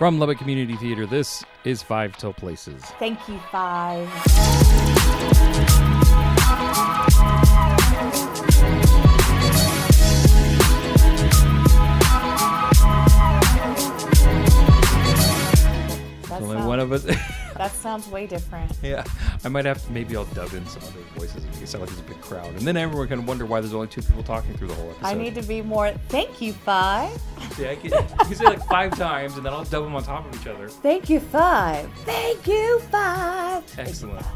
From Lubbock Community Theater, this is Five Till Places. Thank you, Five. That Only sounds, one of us. that sounds way different. yeah, I might have to. Maybe I'll dub in some other voices. Make it sound like it's a big crowd, and then everyone can wonder why there's only two people talking through the whole episode. I need to be more. Thank you, Five. See, I can, you can say like five times, and then I'll dub them on top of each other. Thank you, Five. Thank you, Five. Excellent.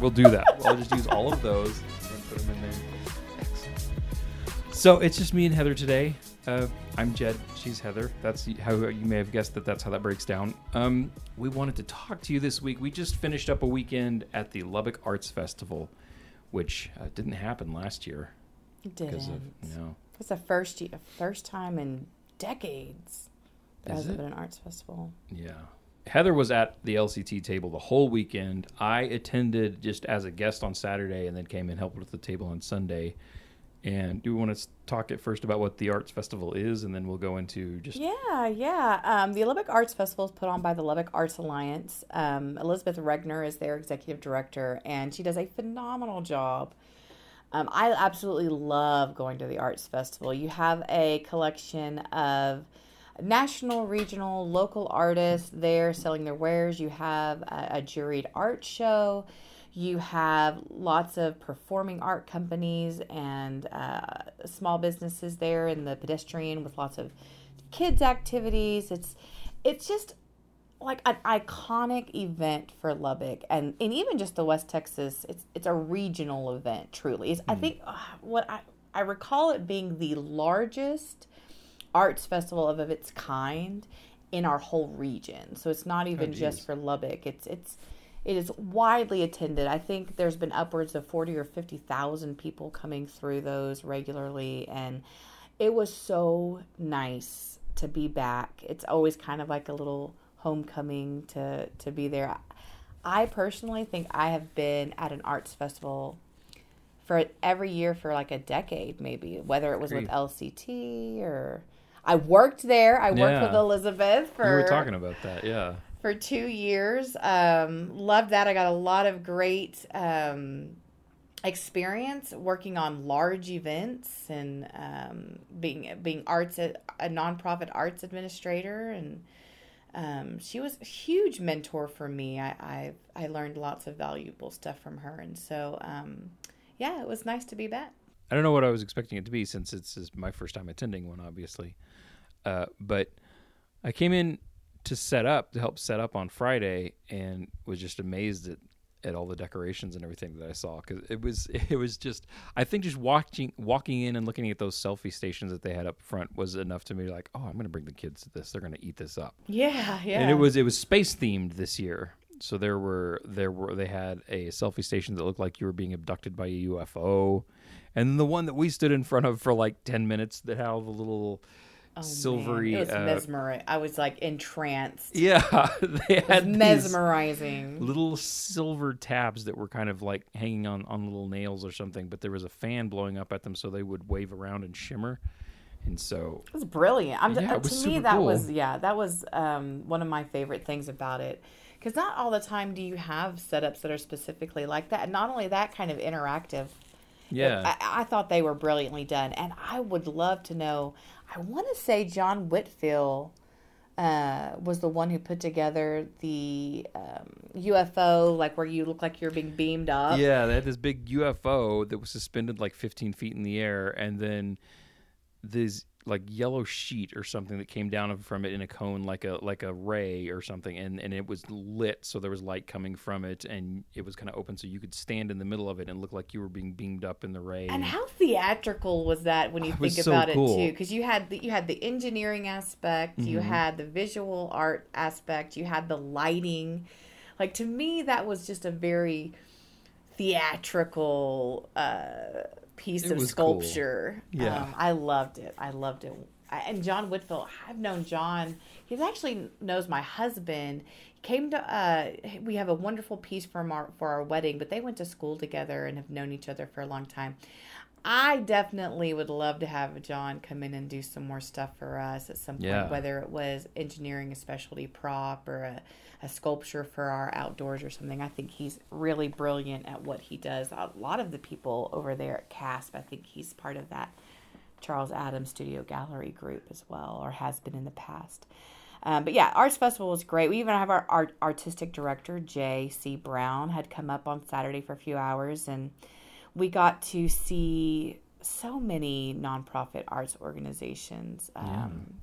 We'll do that. I'll just use all of those and put them in there. Excellent. So it's just me and Heather today. Uh, I'm Jed. She's Heather. That's how you may have guessed that. That's how that breaks down. Um, we wanted to talk to you this week. We just finished up a weekend at the Lubbock Arts Festival, which uh, didn't happen last year It didn't. of no. It's the first year, first time in decades there Is it? been an arts festival. Yeah. Heather was at the LCT table the whole weekend. I attended just as a guest on Saturday and then came and helped with the table on Sunday. And do we want to talk at first about what the Arts Festival is, and then we'll go into just Yeah, yeah. Um, the Lubbock Arts Festival is put on by the Lubbock Arts Alliance. Um, Elizabeth Regner is their executive director, and she does a phenomenal job. Um, I absolutely love going to the Arts Festival. You have a collection of national, regional, local artists there selling their wares. You have a, a juried art show. You have lots of performing art companies and uh, small businesses there in the pedestrian with lots of kids activities. It's it's just like an iconic event for Lubbock and, and even just the West Texas. It's it's a regional event. Truly, it's, I think uh, what I I recall it being the largest arts festival of, of its kind in our whole region. So it's not even geez. just for Lubbock. It's it's it is widely attended. I think there's been upwards of 40 or 50,000 people coming through those regularly and it was so nice to be back. It's always kind of like a little homecoming to to be there. I personally think I have been at an arts festival for every year for like a decade maybe, whether it was with LCT or I worked there. I worked Yeah. with Elizabeth for We were talking about that, yeah. For two years. Um, loved that. I got a lot of great um, experience working on large events and um, being being arts a nonprofit arts administrator and. Um, she was a huge mentor for me. I, I I learned lots of valuable stuff from her, and so um, yeah, it was nice to be back. I don't know what I was expecting it to be since it's my first time attending one, obviously. Uh, but I came in to set up to help set up on Friday and was just amazed at, at all the decorations and everything that I saw because it was it was just I think just watching walking in and looking at those selfie stations that they had up front was enough to me like oh I'm gonna bring the kids to this they're gonna eat this up Yeah, yeah. and it was it was space themed this year. So there were there were they had a selfie station that looked like you were being abducted by a UFO, and the one that we stood in front of for like ten minutes that had all the little Oh, man. silvery. It was uh, mesmerizing. I was like entranced. yeah, they had these mesmerizing. little silver tabs that were kind of like hanging on on little nails or something, but there was a fan blowing up at them so they would wave around and shimmer, and so It was brilliant. I'm, Yeah, uh, was to me, that cool. was yeah, that was um, one of my favorite things about it. Because not all the time do you have setups that are specifically like that. And not only that, kind of interactive. yeah. I, I thought they were brilliantly done, and I would love to know. I want to say John Whitfield uh, was the one who put together the um, UFO, like where you look like you're being beamed up. Yeah, they had this big UFO that was suspended like 15 feet in the air, and then this like yellow sheet or something that came down from it in a cone, like a like a ray or something, and and it was lit, so there was light coming from it, and it was kind of open, so you could stand in the middle of it and look like you were being beamed up in the ray. And how theatrical was that when you It think so about cool. it too? Because you had the, you had the engineering aspect, you Mm-hmm. had the visual art aspect, you had the lighting. Like to me, that was just a very theatrical uh, piece It of was cool. sculpture. Yeah. um, I loved it. I loved it. I, and John Whitfield, I've known John. He actually knows my husband. He came to uh we have a wonderful piece from our for our wedding but they went to school together and have known each other for a long time i definitely would love to have john come in and do some more stuff for us at some point Yeah. whether it was engineering a specialty prop or a, a sculpture for our outdoors or something i think he's really brilliant at what he does a lot of the people over there at casp i think he's part of that charles adams studio gallery group as well or has been in the past um, but yeah, Arts Festival was great. We even have our art, artistic director, J.C. Brown, had come up on Saturday for a few hours, and we got to see so many nonprofit arts organizations. Um,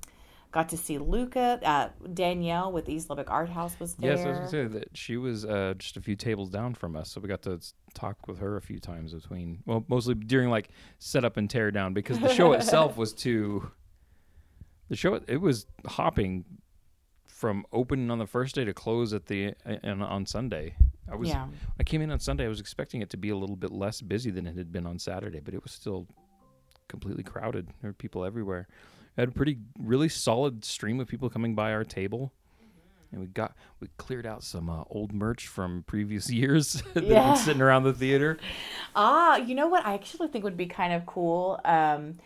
Got to see LHUCA, uh, Danielle with East Lubbock Art House was there. Yes, I was gonna say that she was uh, just a few tables down from us, so we got to talk with her a few times between. Well, mostly during like setup and tear down because the show itself was too. The show it was hopping from open on the first day to close at the and on Sunday. I was yeah. I came in on Sunday. I was expecting it to be a little bit less busy than it had been on Saturday, but it was still completely crowded. There were people everywhere. Had a pretty really solid stream of people coming by our table. And we got we cleared out some uh, old merch from previous years that Yeah. been sitting around the theater. Ah, you know what? I actually think would be kind of cool. Um,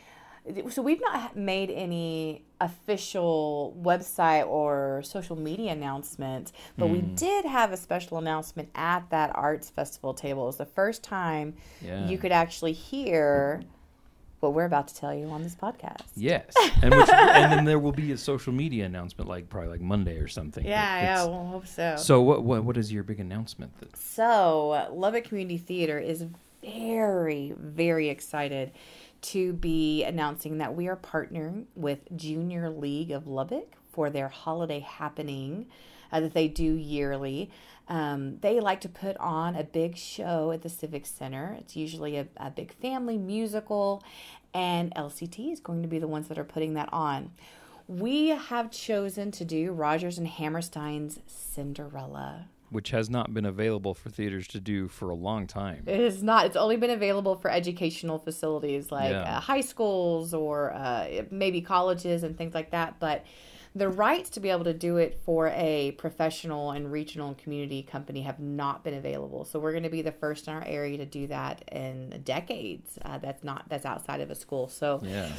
so we've not made any official website or social media announcement, but we did have a special announcement at that arts festival table. It was the first time Yeah. you could actually hear what we're about to tell you on this podcast. Yes, and which, and then there will be a social media announcement, like probably like Monday or something. Yeah, yeah, we'll hope so. So what what what is your big announcement? That, So, Lubbock Community Theater is very, very excited to be announcing that we are partnering with Junior League of Lubbock for their holiday happening uh, that they do yearly. Um, they like to put on a big show at the Civic Center. It's usually a, a big family musical, and LCT is going to be the ones that are putting that on. We have chosen to do Rodgers and Hammerstein's Cinderella. which has not been available for theaters to do for a long time. It is not. It's only been available for educational facilities like Yeah. uh, high schools or uh, maybe colleges and things like that. But the rights to be able to do it for a professional and regional and community company have not been available. So we're going to be the first in our area to do that in decades. Uh, that's not that's outside of a school. So Yeah.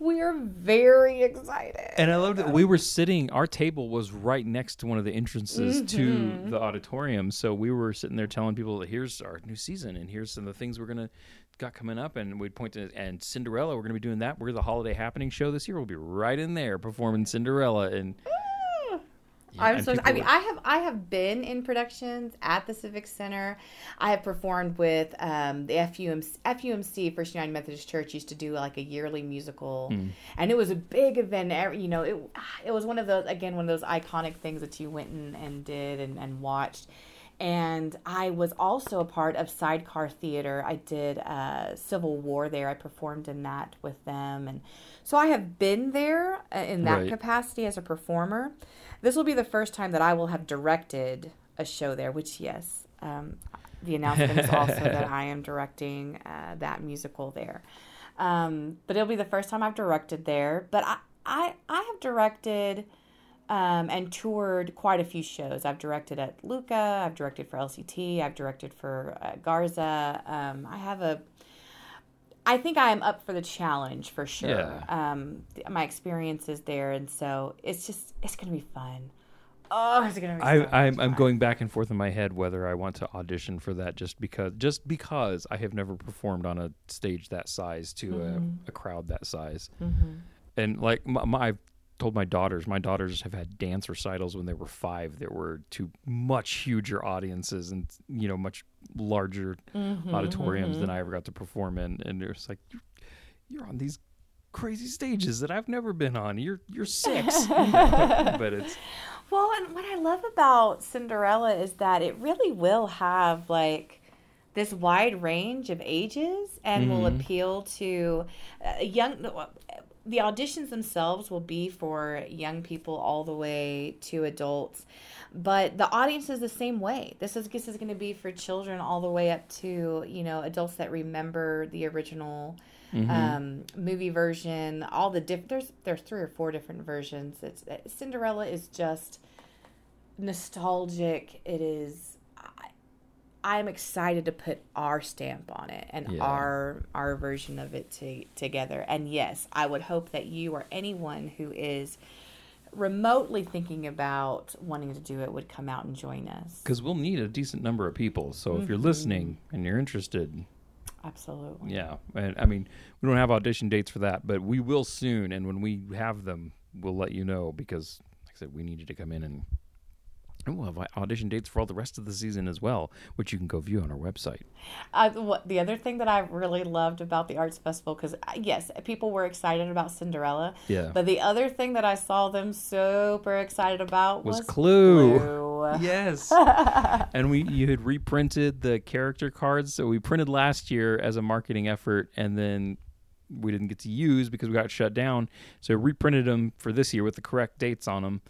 we're very excited. And I love that we were sitting. Our table was right next to one of the entrances to Mm-hmm. the auditorium, so we were sitting there telling people, "Here's our new season, and here's some of the things we're gonna got coming up." And we'd point to and Cinderella. We're gonna be doing that. We're the holiday happening show this year. We'll be right in there performing Cinderella, and Yeah, I'm so. I mean, were- I have I have been in productions at the Civic Center. I have performed with um, the FUMC, FUMC First United Methodist Church used to do like a yearly musical, Hmm. and it was a big event. Every- You know, it it was one of those again one of those iconic things that you went and, and did and, and watched. And I was also a part of Sidecar Theater. I did uh, Civil War there. I performed in that with them, and so I have been there uh, in that Right. capacity as a performer. This will be the first time that I will have directed a show there. Which, yes, um, the announcement is also that I am directing uh, that musical there. Um, but it'll be the first time I've directed there. But I, I, I have directed um, and toured quite a few shows. I've directed at LHUCA. I've directed for LCT. I've directed for uh, Garza. Um, I have a. I think I am up for the challenge for sure. Yeah. Um, th- my experience is there, and so it's just it's gonna be fun. Oh, it's gonna be. I, much I'm, I'm going back and forth in my head whether I want to audition for that just because just because I have never performed on a stage that size to Mm-hmm. a, a crowd that size. And like my, my, told my daughters, my daughters have had dance recitals when they were five that were to much huger audiences and you know much larger Mm-hmm, auditoriums than I ever got to perform in. And it's like you're, on these crazy stages that I've never been on. You're you're six, but it's Well, and what I love about Cinderella is that it really will have like this wide range of ages and will appeal to uh, young. The auditions themselves will be for young people all the way to adults, but the audience is the same way. This is this is going to be for children all the way up to you know adults that remember the original um, movie version. All the diff- there's there's three or four different versions. It's Cinderella is just nostalgic. It is. I, I'm excited to put our stamp on it and Yeah. our our version of it to, together. And yes, I would hope that you or anyone who is remotely thinking about wanting to do it would come out and join us. Because we'll need a decent number of people. So if Mm-hmm. you're listening and you're interested, Absolutely. yeah. And I mean, we don't have audition dates for that, but we will soon. And when we have them, we'll let you know because, like I said, we need you to come in and. And we'll have audition dates for all the rest of the season as well, which you can go view on our website. Uh, what the other thing that I really loved about the arts festival because yes, people were excited about Cinderella. Yeah. But the other thing that I saw them super excited about Was was, Clue. Clue. Yes. and we you had reprinted the character cards so we printed last year as a marketing effort and then we didn't get to use because we got shut down. So we reprinted them for this year with the correct dates on them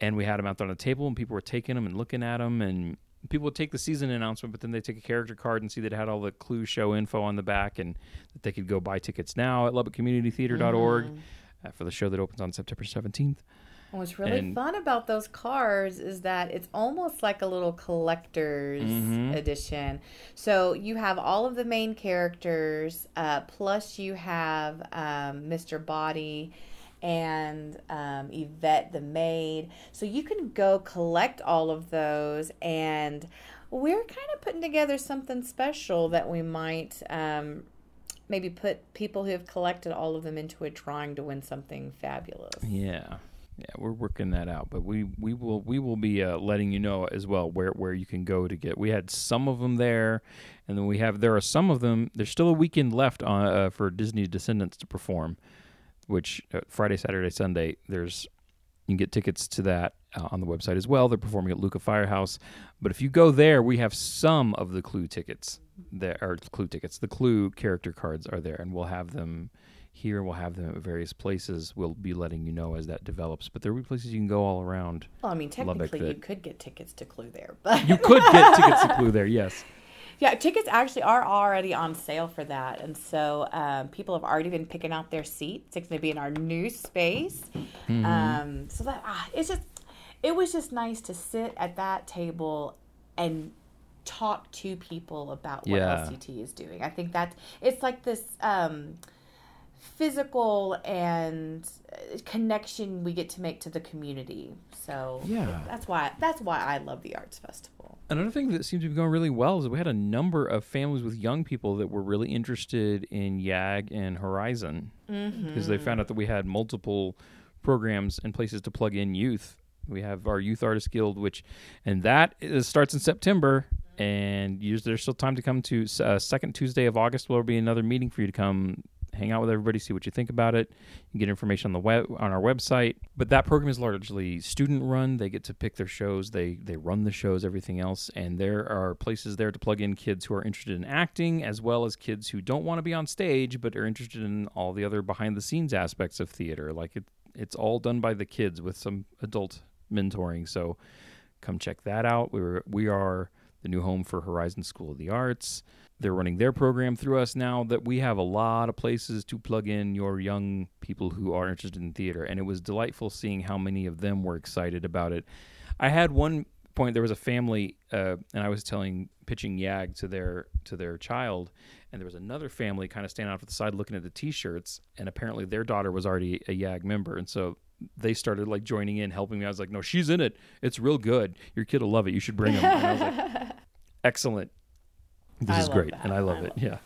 and we had them out there on the table and people were taking them and looking at them and people would take the season announcement but then they take a character card and see that it had all the clue show info on the back and that they could go buy tickets now at lubbockcommunitytheater.org uh, for the show that opens on September 17th. And what's really And- fun about those cards is that it's almost like a little collector's Mhm. edition. So you have all of the main characters, uh, plus you have um, Mr. Body and um, Yvette the maid. So you can go collect all of those, and we're kind of putting together something special that we might. Um, Maybe put people who have collected all of them into a drawing to win something fabulous. Yeah, yeah, we're working that out, but we we will we will be uh, letting you know as well where where you can go to get. We had some of them there, and then we have there are some of them. There's still a weekend left on uh, for Disney Descendants to perform, which uh, Friday, Saturday, Sunday. There's you can get tickets to that uh, on the website as well. They're performing at LHUCA Firehouse, but if you go there, we have some of the Clue tickets. There are Clue tickets. The Clue character cards are there, and we'll have them here. We'll have them at various places. We'll be letting you know as that develops. But there will be places you can go all around. Well, I mean, Lubbock technically, you that- could get tickets to Clue there, but You could get tickets to Clue there. Yes. Yeah, tickets actually are already on sale for that, and so um, people have already been picking out their seats. It's going to be in our new space, Mm-hmm. um, so that ah, it's just, it was just nice to sit at that table and talk to people about what Yeah. LCT is doing. I think that it's like this. Um, physical and uh, connection we get to make to the community so Yeah. that's why that's why i love the arts festival Another thing that seems to be going really well is that we had a number of families with young people that were really interested in YAG and Horizon because they found out that we had multiple programs and places to plug in youth. We have our Youth Artist Guild, which, and that is, starts in September. And you, there's still time to come to uh, second Tuesday of August. Will be another meeting for you to come hang out with everybody, see what you think about it. You get information on the web on our website. But that program is largely student run. They get to pick their shows. They they run the shows, everything else, and there are places there to plug in kids who are interested in acting, as well as kids who don't want to be on stage but are interested in all the other behind the scenes aspects of theater. Like it, it's all done by the kids with some adult mentoring. So come check that out. We were we are the new home for Horizon School of the Arts. They're running their program through us now that we have a lot of places to plug in your young people who are interested in theater. And it was delightful seeing how many of them were excited about it. I had one point there was a family uh, and I was telling pitching YAG to their to their child and there was another family kind of standing off to the side looking at the t-shirts and apparently their daughter was already a YAG member. And so they started like joining in helping me. I was like no she's in it. It's real good. Your kid will love it. You should bring him and I was like excellent this I is great that. and I love I it love yeah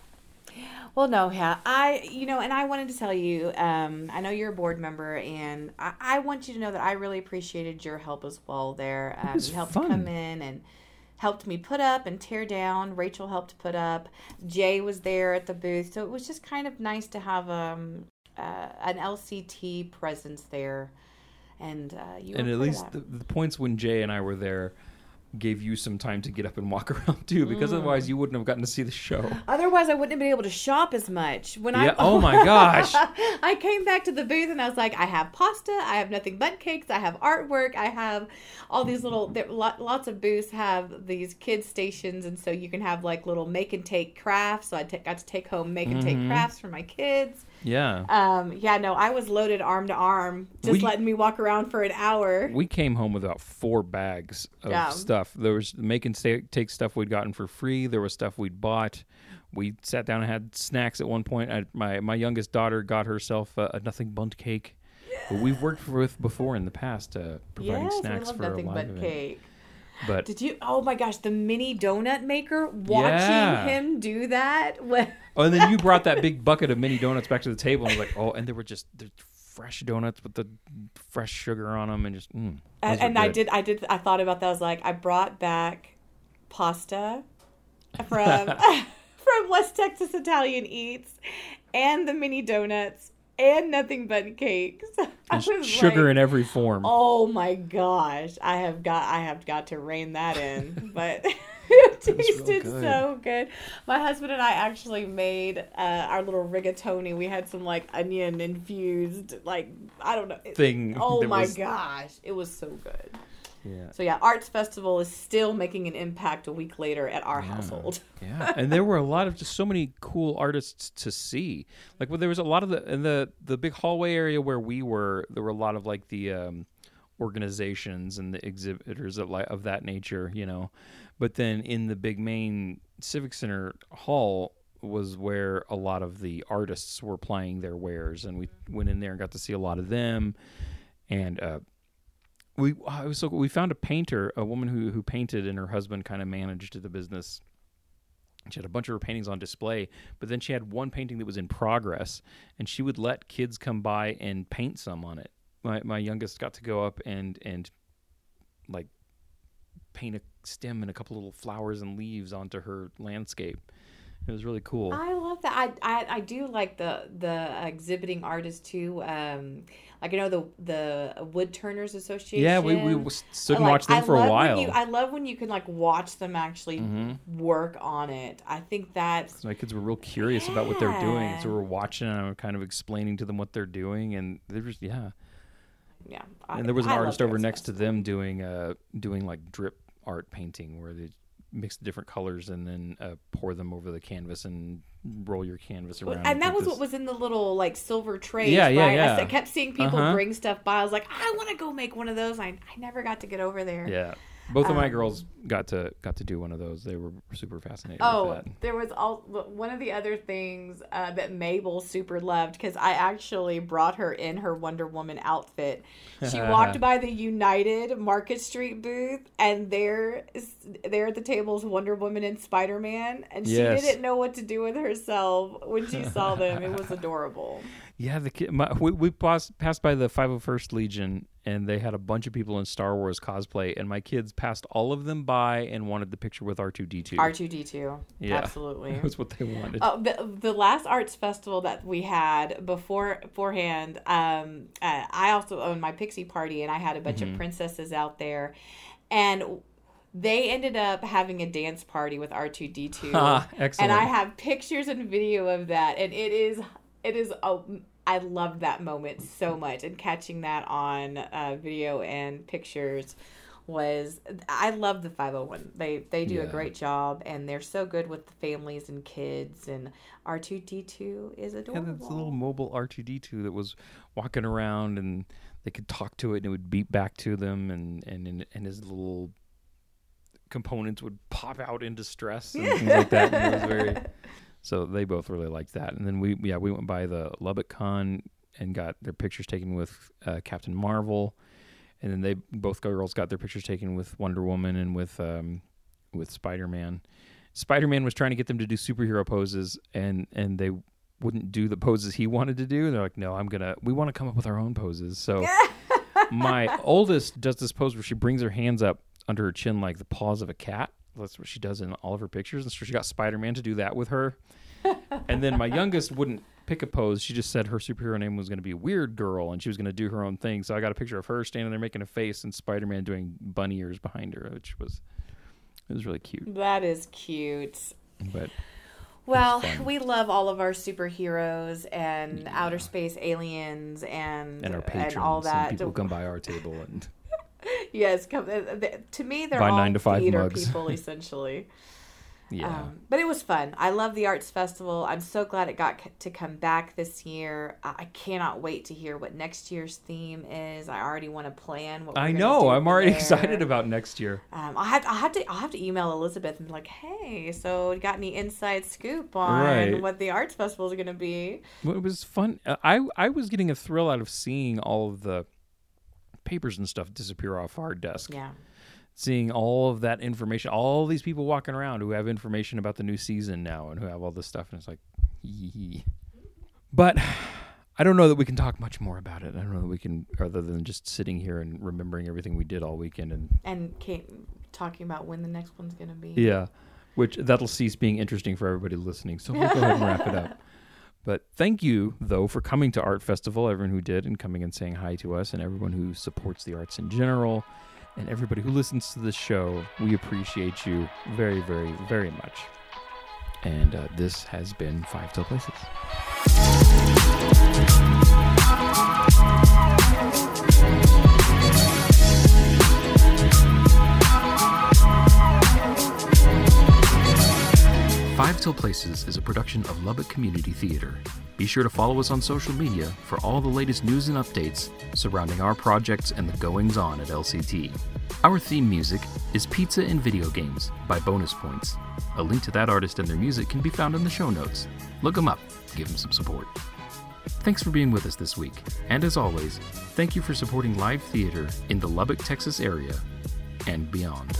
Well, no, yeah, I, you know, and I wanted to tell you, um, I know you're a board member, and I, I want you to know that I really appreciated your help as well. There, um, you helped fun. come in and helped me put up and tear down. Rachel helped put up. Jay was there at the booth, so it was just kind of nice to have um, uh, an LCT presence there. And uh, you and at least the, the points when Jay and I were there, gave you some time to get up and walk around too, because Mm. otherwise you wouldn't have gotten to see the show. Otherwise, I wouldn't have been able to shop as much. When Yeah. I Oh my gosh. I came back to the booth and I was like, I have pasta, I have nothing but cakes, I have artwork, I have all these little. Lots of booths have these kids stations, and so you can have like little make and take crafts. So I got to take home make and take Mhm. crafts for my kids. Yeah. Um, yeah, no, I was loaded arm to arm, just We- letting me walk around for an hour. We came home with about four bags of Yeah. stuff. There was make and take stuff we'd gotten for free. There was stuff we'd bought. We sat down and had snacks at one point. I, my my youngest daughter got herself a, a nothing Bundt cake. Who We've worked with before in the past, uh, providing yes, snacks for a nothing live event. cake. But Did you? Oh my gosh, the mini donut maker. Watching Yeah. him do that. Oh, and then you brought that big bucket of mini donuts back to the table, and I was like, oh, and they were just fresh donuts with the fresh sugar on them, and just mm, and and I did, I did, I thought about that. I was like, I brought back pasta from from West Texas Italian Eats, and the mini donuts, and nothing but cakes. Sugar like, in every form. Oh my gosh, I have got, I have got to rein that in, but. It tasted good. so good. My husband and I actually made uh, our little rigatoni. We had some like onion infused, like I don't know. it- Thing Oh my was- gosh, it was so good. Yeah. So yeah, Arts Festival is still making an impact a week later at our Yeah. household. yeah and there were a lot of just so many cool artists to see like well, there was a lot of the in the the big hallway area where we were there were a lot of like the um organizations and the exhibitors of of that nature you know but then in the big main civic center hall was where a lot of the artists were playing their wares and we went in there and got to see a lot of them and uh we I was so we found a painter, a woman who who painted, and her husband kind of managed the business. She had a bunch of her paintings on display, but then she had one painting that was in progress, and she would let kids come by and paint some on it. My my youngest got to go up and and like paint a stem and a couple little flowers and leaves onto her landscape. It was really cool. I love that. I, I I do like the the exhibiting artists too. Um, like I know the the Wood Turners Association. yeah, we we stood and Like, watched them I for a while. you- I love when you can like watch them actually Mhm. work on it. I think that's So my kids were real curious about what they're doing. So we're watching and I'm kind of explaining to them what they're doing and they were yeah. yeah. I- And there was an I artist over next to them doing uh doing like drip art painting where they mix the different colors and then uh, pour them over the canvas and roll your canvas around. And that was what was in the little like silver trays. Yeah, yeah, right? I yeah. s- kept seeing people Uh-huh. bring stuff by. I was like, I want to go make one of those. I, I never got to get over there. Yeah. Both of my Um, girls got to got to do one of those. They were super fascinated Oh, with that. there was all one of the other things uh, that Mabel super loved because I actually brought her in her Wonder Woman outfit. She walked by the United Market Street booth, and there, there at the table is Wonder Woman and Spider Man, and she Yes. didn't know what to do with herself when she saw them. It was adorable. Yeah, the kid, my, we we passed passed by the 501st Legion and they had a bunch of people in Star Wars cosplay and my kids passed all of them by and wanted the picture with R2D2. R two D two, Yeah. absolutely. That was what they wanted. Oh, the, the last arts festival that we had before beforehand, um, uh, I also owned my pixie party, and I had a bunch Mm-hmm. of princesses out there, and they ended up having a dance party with R two D two, Ah, excellent. and I have pictures and video of that, and it is it is oh, I loved that moment so much, and catching that on uh, video and pictures was I love the 501. They they do a great job and they're so good with the families and kids and R2D2 is Yeah, adorable. that's a little mobile R2D2 that was walking around and they could talk to it and it would beep back to them and and and, and his little components would pop out into stress and things like that. And it was very so they both really liked that. And then we yeah we went by the Lubbock Con and got their pictures taken with uh, Captain Marvel, and then they both girls got their pictures taken with Wonder Woman and with um, with Spider Man. Spider Man was trying to get them to do superhero poses, and and they wouldn't do the poses he wanted to do. They're like, no, I'm gonna. We want to come up with our own poses. So my oldest does this pose where she brings her hands up under her chin like the paws of a cat. That's what she does in all of her pictures. And so she got Spider Man to do that with her. and then my youngest wouldn't pick a pose. She just said her superhero name was going to be Weird Girl, and she was going to do her own thing. So I got a picture of her standing there making a face, and Spider Man doing bunny ears behind her, which was It was really cute. That is cute. But Well, we love all of our superheroes and outer space aliens and and our patrons and all that. And people come by our table and yes, come, uh, th- to me they're Buy all nine to five theater mugs. people essentially. yeah. Um, but it was fun. I love the arts festival. I'm so glad it got c- to come back this year. I cannot wait to hear what next year's theme is. I already want to plan what we're I know. I'm already there. excited about next year. Um, I have I have to I have to email Elizabeth and be like, hey, so you got any inside scoop on Right. what the arts festival is going to be? Well, it was fun. Uh, I I was getting a thrill out of seeing all of the papers and stuff disappear off our desk. Yeah. Seeing all of that information, all these people walking around who have information about the new season now and who have all this stuff, and it's like, yee. But I don't know that we can talk much more about it. I don't know that we can, other than just sitting here and remembering everything we did all weekend and And Kate talking about when the next one's going to be. Yeah, which that'll cease being interesting for everybody listening. So we'll go ahead and wrap it up. But thank you, though, for coming to Art Festival, everyone who did, and coming and saying hi to us, and everyone who supports the arts in general, and everybody who listens to this show. We appreciate you very, very, very much. And uh, this has been Five Till Places. Places is a production of Lubbock Community Theater. Be sure to follow us on social media for all the latest news and updates surrounding our projects and the goings on at LCT. Our theme music is Pizza and Video Games by Bonus Points. A link to that artist and their music can be found in the show notes. Look them up, give them some support. Thanks for being with us this week, and as always, thank you for supporting live theater in the Lubbock, Texas area and beyond.